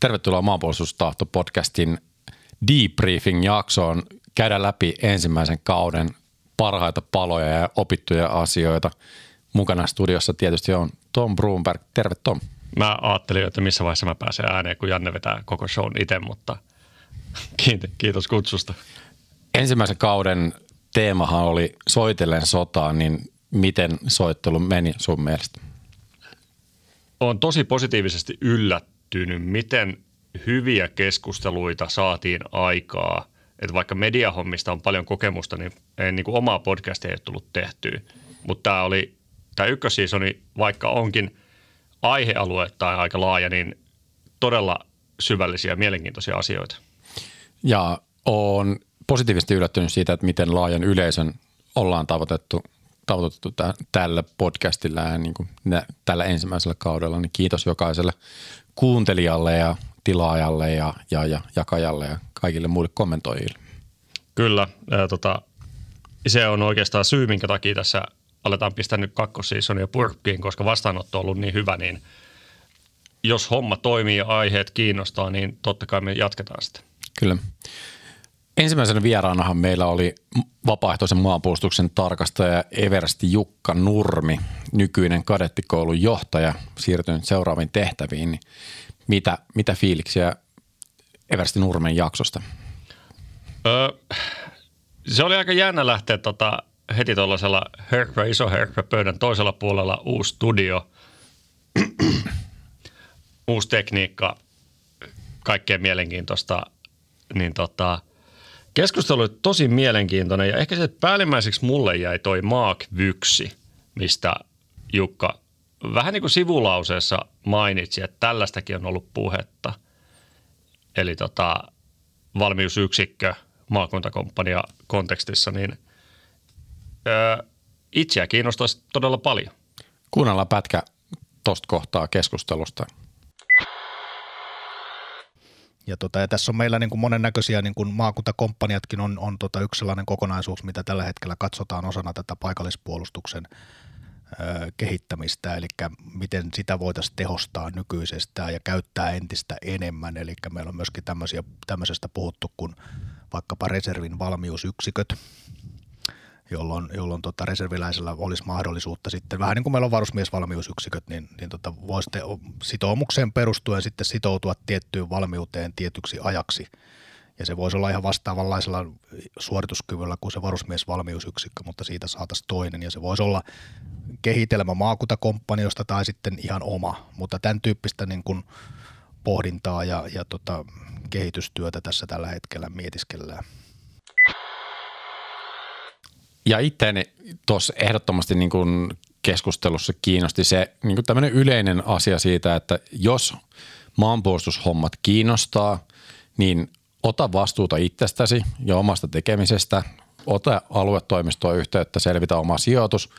Tervetuloa Maanpuolustustahto-podcastin debriefing-jaksoon. Käydään läpi ensimmäisen kauden parhaita paloja ja opittuja asioita. Mukana studiossa tietysti on Tom Brunberg. Terve Tom. Mä ajattelin, että missä vaiheessa mä pääsen ääneen, kun Janne vetää koko shown itse, mutta kiitos kutsusta. Ensimmäisen kauden teemahan oli Soitellen sotaa, niin miten soittelu meni sun mielestä? Olen tosi positiivisesti yllättynyt, miten hyviä keskusteluita saatiin aikaa. Että vaikka mediahommista on paljon kokemusta, niin ei niin kuin omaa podcastia ei ole tullut tehtyä. Mutta tämä oli, tämä ykkösiisoni, vaikka onkin aihealueettaan aika laaja, niin todella syvällisiä ja mielenkiintoisia asioita. Ja on positiivisesti yllättynyt siitä, että miten laajan yleisön ollaan tavoitettu, tavoitettu tällä podcastilla ja niin kuin tällä ensimmäisellä kaudella. Niin kiitos jokaiselle kuuntelijalle ja tilaajalle ja, ja, ja jakajalle ja kaikille muille kommentoijille. Kyllä. Ää, tota, se on oikeastaan syy, minkä takia tässä aletaan pistää nyt kakkosseasonia purkkiin, koska vastaanotto on ollut niin hyvä, niin jos homma toimii ja aiheet kiinnostaa, niin totta kai me jatketaan sitä. Kyllä. Ensimmäisenä vieraanahan meillä oli vapaaehtoisen maanpuolustuksen tarkastaja Eversti Jukka Nurmi, nykyinen kadettikoulun johtaja, siirtynyt seuraaviin tehtäviin. Niin mitä, mitä fiiliksiä Eversti Nurmen jaksosta? Öö, se oli aika jännä lähteä tota, heti tuollaisella herkkä, iso herkkä pöydän toisella puolella uusi studio, uusi tekniikka, kaikkea mielenkiintoista, niin tota, keskustelu oli tosi mielenkiintoinen ja ehkä se päällimmäiseksi mulle jäi toi Mark Vyksi, mistä Jukka vähän niin kuin sivulauseessa mainitsi, että tällaistakin on ollut puhetta. Eli tota, valmiusyksikkö maakuntakomppania kontekstissa, niin öö, itseä kiinnostaisi todella paljon. Kuunnellaan pätkä tuosta kohtaa keskustelusta. Ja, tota, ja tässä on meillä niin kuin monennäköisiä niin kuin maakuntakomppaniatkin on, on tota yksi sellainen kokonaisuus, mitä tällä hetkellä katsotaan osana tätä paikallispuolustuksen kehittämistä, eli miten sitä voitaisiin tehostaa nykyisestään ja käyttää entistä enemmän. Eli meillä on myöskin tämmöisiä, tämmöisestä puhuttu kuin vaikkapa reservin valmiusyksiköt, jolloin, jolloin tota reserviläisellä olisi mahdollisuutta sitten, vähän niin kuin meillä on varusmiesvalmiusyksiköt, niin, niin tota voisi sitoumukseen perustuen sitten sitoutua tiettyyn valmiuteen tietyksi ajaksi – ja se voisi olla ihan vastaavanlaisella suorituskyvyllä kuin se varusmiesvalmiusyksikkö, mutta siitä saataisiin toinen. Ja se voisi olla kehitelmä maakuntakomppaniosta tai sitten ihan oma, mutta tämän tyyppistä niin kuin pohdintaa ja, ja tota, kehitystyötä tässä tällä hetkellä mietiskellään. Ja itteeni tuossa ehdottomasti niin kuin keskustelussa kiinnosti se niin kuin tämmöinen yleinen asia siitä, että jos maanpuolustushommat kiinnostaa, niin ota vastuuta itsestäsi ja omasta tekemisestä, ota aluetoimistoon yhteyttä, selvitä oma sijoitus.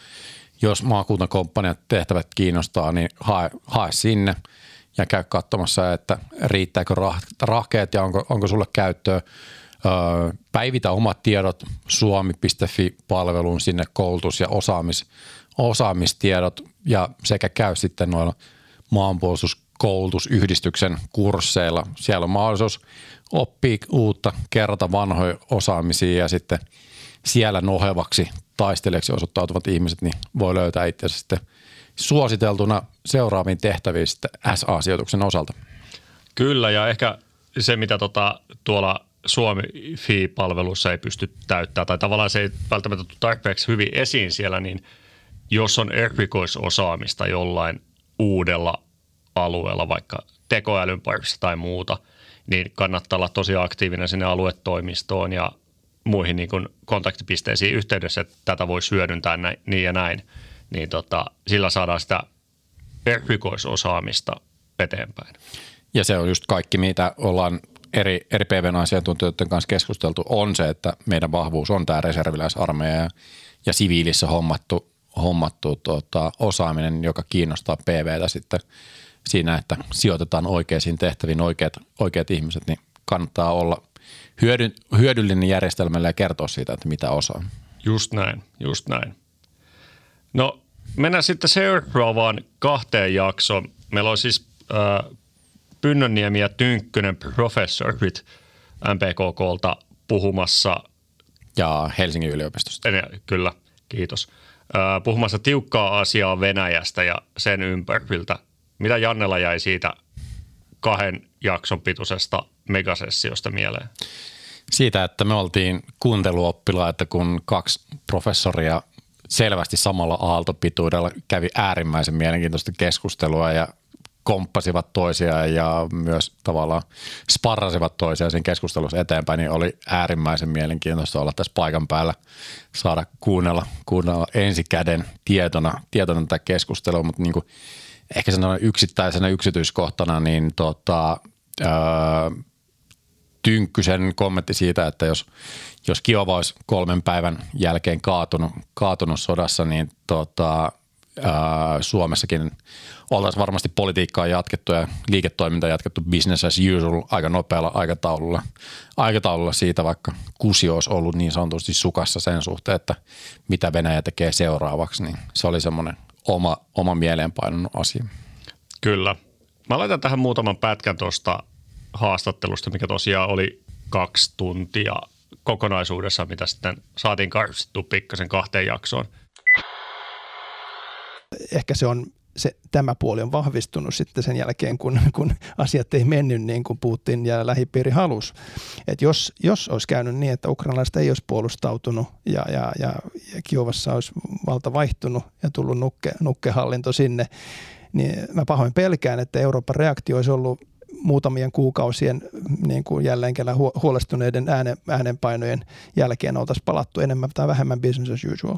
Jos maakuntakomppaniat tehtävät kiinnostaa, niin hae, hae sinne ja käy katsomassa, että riittääkö rahkeet ja onko, onko sulle käyttöä. Päivitä omat tiedot suomi.fi-palveluun sinne koulutus- ja osaamis, osaamistiedot ja sekä käy sitten noilla maanpuolustuskoulutusyhdistyksen kursseilla. Siellä on mahdollisuus oppii uutta, kerrata vanhoja osaamisia ja sitten siellä nohevaksi taistelijaksi osoittautuvat ihmiset, niin voi löytää itse sitten suositeltuna seuraaviin tehtäviin sitten SA-sijoituksen osalta. Kyllä ja ehkä se, mitä tota, tuolla Suomi Fi-palvelussa ei pysty täyttämään tai tavallaan se ei välttämättä tule tarpeeksi hyvin esiin siellä, niin jos on erikoisosaamista jollain uudella alueella, vaikka tekoälyn parissa tai muuta – niin kannattaa olla tosi aktiivinen sinne aluetoimistoon ja muihin niin kuin kontaktipisteisiin yhteydessä, että tätä voi hyödyntää näin, niin ja näin. Niin tota, sillä saadaan sitä erikoisosaamista eteenpäin. Ja se on just kaikki, mitä ollaan eri, eri PVn asiantuntijoiden kanssa keskusteltu, on se, että meidän vahvuus on tämä reserviläisarmeija ja, ja siviilissä hommattu, hommattu tota, osaaminen, joka kiinnostaa PVtä sitten – siinä, että sijoitetaan oikeisiin tehtäviin oikeat, oikeat ihmiset, niin kannattaa olla hyödy, hyödyllinen järjestelmälle ja kertoa siitä, että mitä osaa. Just näin, just näin. No mennään sitten seuraavaan kahteen jaksoon. Meillä on siis äh, Pynnönniemi ja Tynkkynen professorit MPKKlta puhumassa. Ja Helsingin yliopistosta. Kyllä, kiitos. Puhumassa tiukkaa asiaa Venäjästä ja sen ympäriltä. Mitä Jannella jäi siitä kahden jakson pituisesta megasessiosta mieleen? Siitä, että me oltiin kuunteluoppilaita, kun kaksi professoria selvästi samalla aaltopituudella kävi äärimmäisen mielenkiintoista keskustelua ja komppasivat toisiaan ja myös tavallaan sparrasivat toisiaan siinä keskustelussa eteenpäin, niin oli äärimmäisen mielenkiintoista olla tässä paikan päällä, saada kuunnella, kuunnella ensikäden tietona, tietona tätä keskustelua, mutta niin kuin ehkä sellainen yksittäisenä yksityiskohtana, niin tota, ää, Tynkkysen kommentti siitä, että jos, jos Kiova olisi kolmen päivän jälkeen kaatunut, kaatunut sodassa, niin tota, Suomessakin oltaisiin varmasti politiikkaa jatkettu ja liiketoiminta jatkettu business as usual aika nopealla aikataululla, aikataululla siitä, vaikka kusi olisi ollut niin sanotusti sukassa sen suhteen, että mitä Venäjä tekee seuraavaksi, niin se oli semmoinen oma, oma mieleenpainunut asia. Kyllä. Mä laitan tähän muutaman pätkän tuosta haastattelusta, mikä tosiaan oli kaksi tuntia kokonaisuudessa, mitä sitten saatiin karsittua pikkasen kahteen jaksoon. Ehkä se on se, tämä puoli on vahvistunut sitten sen jälkeen, kun, kun asiat ei mennyt niin kuin Putin ja lähipiiri halus. Et jos, jos olisi käynyt niin, että ukrainalaiset ei olisi puolustautunut ja, ja, ja, ja Kiovassa olisi valta vaihtunut ja tullut nukke, nukkehallinto sinne, niin mä pahoin pelkään, että Euroopan reaktio olisi ollut muutamien kuukausien niin kuin jälleen kerran huolestuneiden äänen, äänenpainojen jälkeen oltaisiin palattu enemmän tai vähemmän business as usual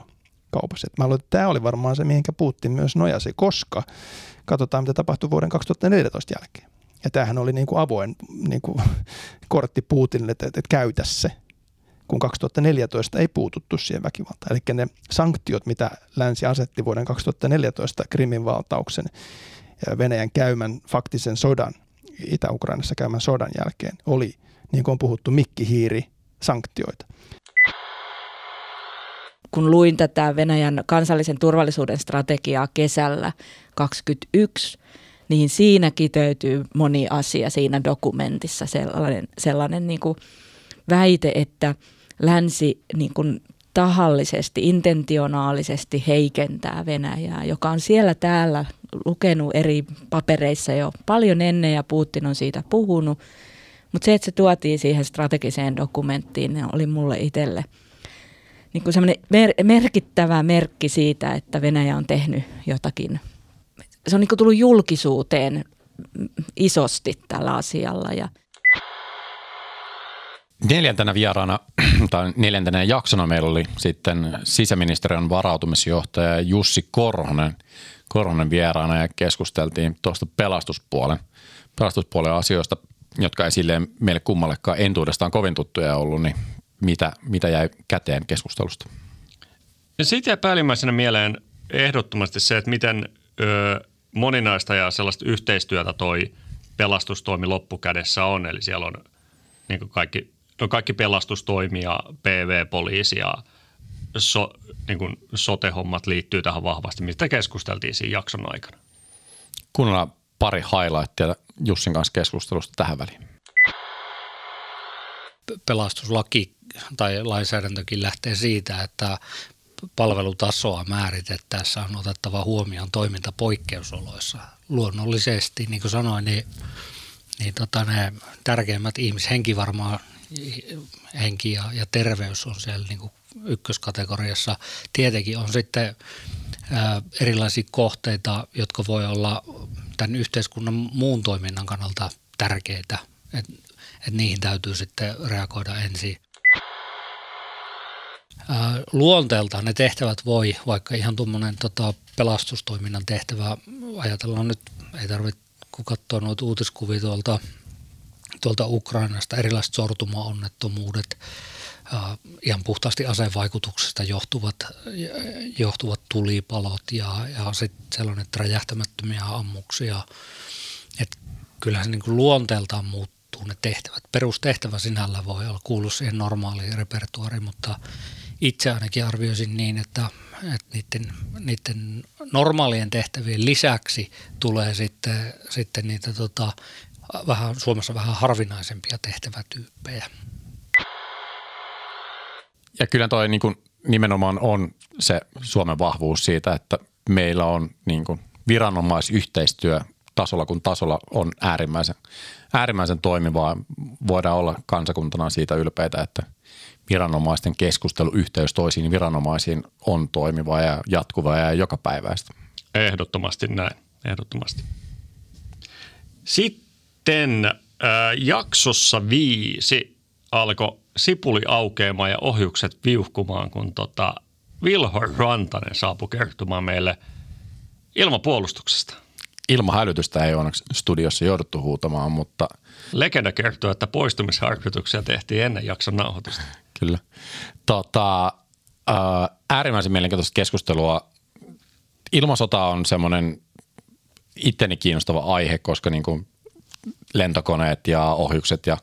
kaupassa. mä luulen, että tämä oli varmaan se, mihinkä Putin myös nojasi, koska katsotaan, mitä tapahtui vuoden 2014 jälkeen. Ja tämähän oli niin kuin avoin niin kuin kortti Putinille, että, että käytä se, kun 2014 ei puututtu siihen väkivaltaan. Eli ne sanktiot, mitä länsi asetti vuoden 2014 Krimin valtauksen Venäjän käymän faktisen sodan, Itä-Ukrainassa käymän sodan jälkeen, oli, niin kuin on puhuttu, mikkihiiri sanktioita kun luin tätä Venäjän kansallisen turvallisuuden strategiaa kesällä 2021, niin siinä kiteytyy moni asia siinä dokumentissa, sellainen, sellainen niin kuin väite, että länsi niin kuin tahallisesti, intentionaalisesti heikentää Venäjää, joka on siellä täällä lukenut eri papereissa jo paljon ennen ja Putin on siitä puhunut. Mutta se, että se tuotiin siihen strategiseen dokumenttiin, oli mulle itselle – niin kuin mer- merkittävä merkki siitä, että Venäjä on tehnyt jotakin. Se on niin kuin tullut julkisuuteen isosti tällä asialla. Ja Neljäntenä vieraana tai neljäntenä jaksona meillä oli sitten sisäministeriön varautumisjohtaja Jussi Korhonen, Korhonen vieraana ja keskusteltiin tuosta pelastuspuolen, pelastuspuolen asioista, jotka ei silleen meille kummallekaan entuudestaan kovin tuttuja ollut, niin mitä, mitä jäi käteen keskustelusta? Ja siitä jäi päällimmäisenä mieleen ehdottomasti se, että miten ö, moninaista ja sellaista yhteistyötä toi pelastustoimi loppukädessä on. Eli siellä on niin kaikki, no kaikki pelastustoimia, PV-poliisi ja so, niin kuin sote-hommat liittyy tähän vahvasti, mistä keskusteltiin siinä jakson aikana. Kuunnellaan pari highlightia Jussin kanssa keskustelusta tähän väliin. Pelastuslaki tai lainsäädäntökin lähtee siitä, että palvelutasoa määritettäessä on otettava huomioon toiminta poikkeusoloissa. Luonnollisesti, niin kuin sanoin, niin, niin tota ne tärkeimmät ihmishenki varmaan, henki ja, ja terveys on siellä niin kuin ykköskategoriassa. Tietenkin on sitten ää, erilaisia kohteita, jotka voi olla tämän yhteiskunnan muun toiminnan kannalta tärkeitä. Et, et niihin täytyy sitten reagoida ensin luonteeltaan ne tehtävät voi, vaikka ihan tuommoinen tota, pelastustoiminnan tehtävä, ajatellaan nyt, ei tarvitse katsoa noita uutiskuvia tuolta, tuolta Ukrainasta, erilaiset sortuma-onnettomuudet, ihan puhtaasti asevaikutuksesta johtuvat, johtuvat tulipalot ja, ja sitten sellainen, räjähtämättömiä ammuksia. Et kyllähän se niin kuin luonteeltaan muuttuu ne tehtävät. Perustehtävä sinällä voi olla kuulu siihen normaaliin repertuariin, mutta itse ainakin arvioisin niin, että, että niiden, niiden normaalien tehtävien lisäksi tulee sitten, sitten niitä tota, vähän, Suomessa vähän harvinaisempia tehtävätyyppejä. Ja kyllä toi niin kuin nimenomaan on se Suomen vahvuus siitä, että meillä on niin kuin viranomaisyhteistyö tasolla kuin tasolla on äärimmäisen, äärimmäisen toimivaa. Voidaan olla kansakuntana siitä ylpeitä, että viranomaisten keskusteluyhteys toisiin viranomaisiin on toimiva ja jatkuva ja jokapäiväistä. Ehdottomasti näin, ehdottomasti. Sitten äh, jaksossa viisi alkoi sipuli aukeamaan ja ohjukset viuhkumaan, kun tota Vilhor Rantanen saapui kertomaan meille ilmapuolustuksesta. Ilmahälytystä ei onneksi studiossa jouduttu huutamaan, mutta Legenda kertoo, että poistumisharjoituksia tehtiin ennen jakson nauhoitusta. kyllä. Tota, ää, äärimmäisen mielenkiintoista keskustelua. Ilmasota on semmoinen itteni kiinnostava aihe, koska niin kuin lentokoneet ja ohjukset ja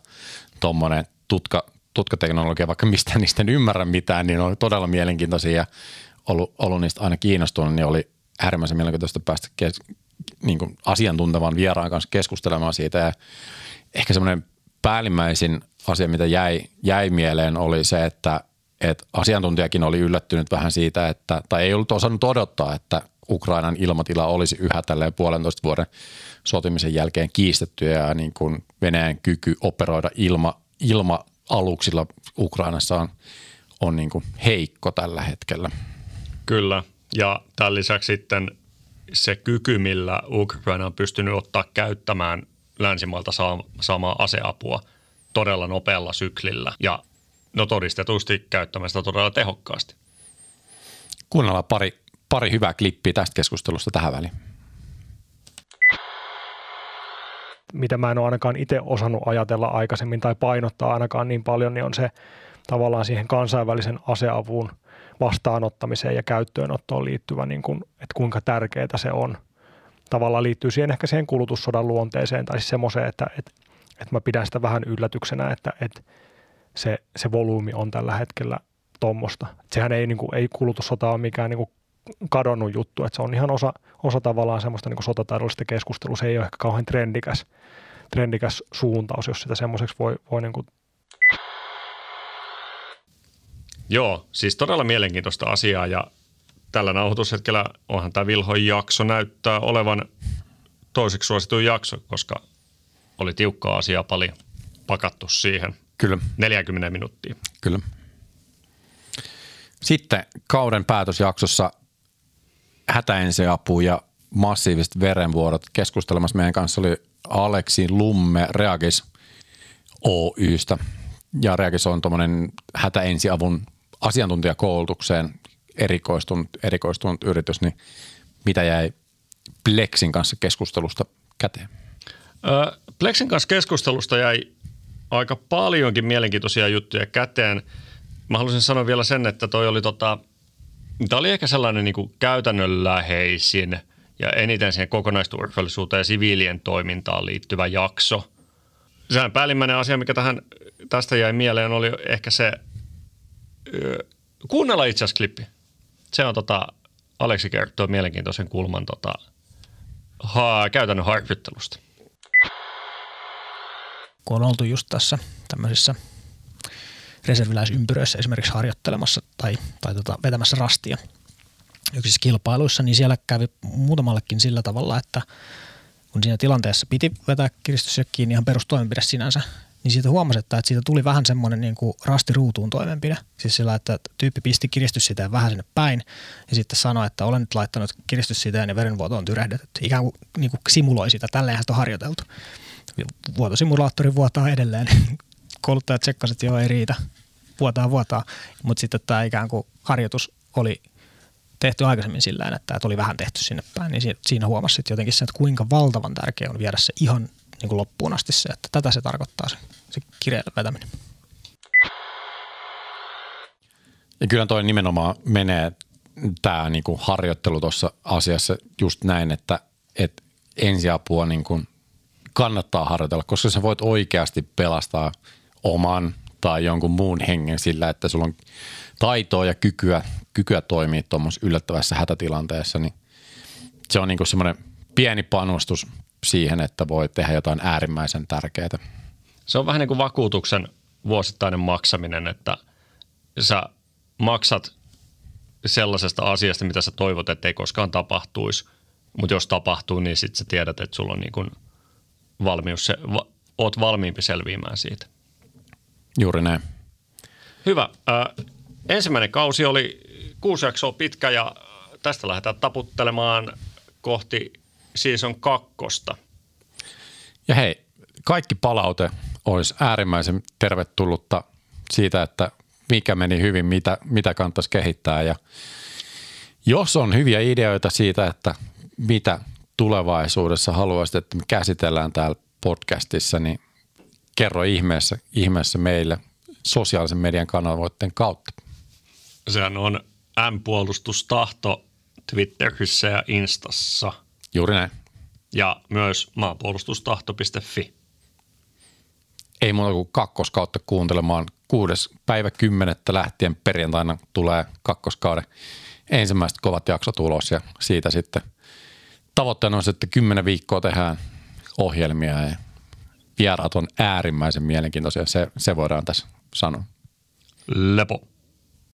tuommoinen tutka, tutkateknologia, vaikka mistä niistä en ymmärrä mitään, niin on todella mielenkiintoisia ja ollut, ollut niistä aina kiinnostunut, niin oli äärimmäisen mielenkiintoista päästä kes, niin kuin asiantuntevan vieraan kanssa keskustelemaan siitä ja ehkä semmoinen päällimmäisin asia, mitä jäi, jäi mieleen oli se, että, että asiantuntijakin oli yllättynyt vähän siitä, että, tai ei ollut osannut odottaa, että Ukrainan ilmatila olisi yhä tälleen puolentoista vuoden sotimisen jälkeen kiistetty ja niin kuin Venäjän kyky operoida ilma, ilma-aluksilla Ukrainassa on, on niin kuin heikko tällä hetkellä. Kyllä, ja tämän lisäksi sitten se kyky, millä Ukraina on pystynyt ottaa käyttämään länsimailta saamaa aseapua todella nopealla syklillä ja no todistetusti käyttämään sitä todella tehokkaasti. Kuunnellaan pari, pari hyvää klippiä tästä keskustelusta tähän väliin. mitä mä en ole ainakaan itse osannut ajatella aikaisemmin tai painottaa ainakaan niin paljon, niin on se tavallaan siihen kansainvälisen aseavun vastaanottamiseen ja käyttöönottoon liittyvä, niin kuin, että kuinka tärkeää se on. Tavallaan liittyy siihen ehkä siihen kulutussodan luonteeseen tai siis semmoiseen, että, että, että mä pidän sitä vähän yllätyksenä, että, että se, se volyymi on tällä hetkellä tuommoista. Sehän ei, niin kuin, ei kulutussota ole mikään niin kuin kadonnut juttu, että se on ihan osa, osa tavallaan semmoista niin sotataidollista keskustelua. Se ei ole ehkä kauhean trendikäs, trendikäs suuntaus, jos sitä semmoiseksi voi, voi niin kuin Joo, siis todella mielenkiintoista asiaa ja tällä nauhoitushetkellä onhan tämä Vilhon jakso näyttää olevan toiseksi suosituin jakso, koska oli tiukkaa asiaa paljon pakattu siihen Kyllä. 40 minuuttia. Kyllä. Sitten kauden päätösjaksossa hätäensiapu ja massiiviset verenvuodot. Keskustelemassa meidän kanssa oli Aleksi Lumme Reagis Oystä. Ja Reagis on tuommoinen hätäensiavun asiantuntijakoulutukseen erikoistunut, erikoistunut yritys, niin mitä jäi Plexin kanssa keskustelusta käteen? Plexin kanssa keskustelusta jäi aika paljonkin mielenkiintoisia juttuja käteen. Mä haluaisin sanoa vielä sen, että toi oli tota, tämä oli ehkä sellainen niin käytännönläheisin ja eniten siihen kokonaisturvallisuuteen ja siviilien toimintaan liittyvä jakso. Sehän päällimmäinen asia, mikä tähän, tästä jäi mieleen, oli ehkä se, kuunnella itse asiassa klippi. Se on tota, Aleksi kertoo mielenkiintoisen kulman tota, ha, käytännön harjoittelusta. Kun on oltu just tässä tämmöisissä reserviläisympyröissä esimerkiksi harjoittelemassa tai, tai tota, vetämässä rastia yksissä kilpailuissa, niin siellä kävi muutamallekin sillä tavalla, että kun siinä tilanteessa piti vetää kiristys kiinni ihan perustoimenpide sinänsä, niin siitä huomasi, että siitä tuli vähän semmoinen niin kuin rastiruutuun toimenpide. Siis sillä, että tyyppi pisti kiristyssiteen vähän sinne päin ja sitten sanoi, että olen nyt laittanut kiristyssiteen ja verenvuoto on tyrähdetty. Ikään kuin, niin kuin simuloi sitä, tälleenhän on harjoiteltu. Vuotosimulaattori vuotaa edelleen. Kouluttajat tsekkasivat, että joo ei riitä, vuotaa vuotaa. Mutta sitten tämä ikään kuin harjoitus oli tehty aikaisemmin sillä että tämä oli vähän tehty sinne päin, niin siinä huomasi jotenkin sen, että kuinka valtavan tärkeä on viedä se ihan niin kuin loppuun asti se, että tätä se tarkoittaa se, se kireellä vetäminen. Ja kyllä toi nimenomaan menee tämä niin kuin harjoittelu tuossa asiassa just näin, että, että ensiapua niin kuin kannattaa harjoitella, koska sä voit oikeasti pelastaa oman tai jonkun muun hengen sillä, että sulla on taitoa ja kykyä, kykyä toimia tuommoisessa yllättävässä hätätilanteessa, niin se on niin semmoinen pieni panostus siihen, että voi tehdä jotain äärimmäisen tärkeää. Se on vähän niin kuin vakuutuksen vuosittainen maksaminen, että sä maksat sellaisesta asiasta, mitä sä toivot, että ei koskaan tapahtuisi. Mutta jos tapahtuu, niin sitten sä tiedät, että sulla on niin kuin valmius, se, va, oot valmiimpi selviämään siitä. Juuri näin. Hyvä. Äh, ensimmäinen kausi oli kuusi jaksoa pitkä ja tästä lähdetään taputtelemaan kohti season kakkosta. Ja hei, kaikki palaute olisi äärimmäisen tervetullutta siitä, että mikä meni hyvin, mitä, mitä kannattaisi kehittää. Ja jos on hyviä ideoita siitä, että mitä tulevaisuudessa haluaisit, että me käsitellään täällä podcastissa, niin kerro ihmeessä, ihmeessä meille sosiaalisen median kanavoitteen kautta. Sehän on M-puolustustahto Twitterissä ja Instassa. Juuri näin. Ja myös maanpuolustustahto.fi. Ei muuta kuin kakkoskautta kuuntelemaan. Kuudes päivä kymmenettä lähtien perjantaina tulee kakkoskauden ensimmäiset kovat jaksot ulos ja siitä sitten tavoitteena on, että kymmenen viikkoa tehdään ohjelmia ja vieraat on äärimmäisen mielenkiintoisia. Se, se voidaan tässä sanoa. Lepo.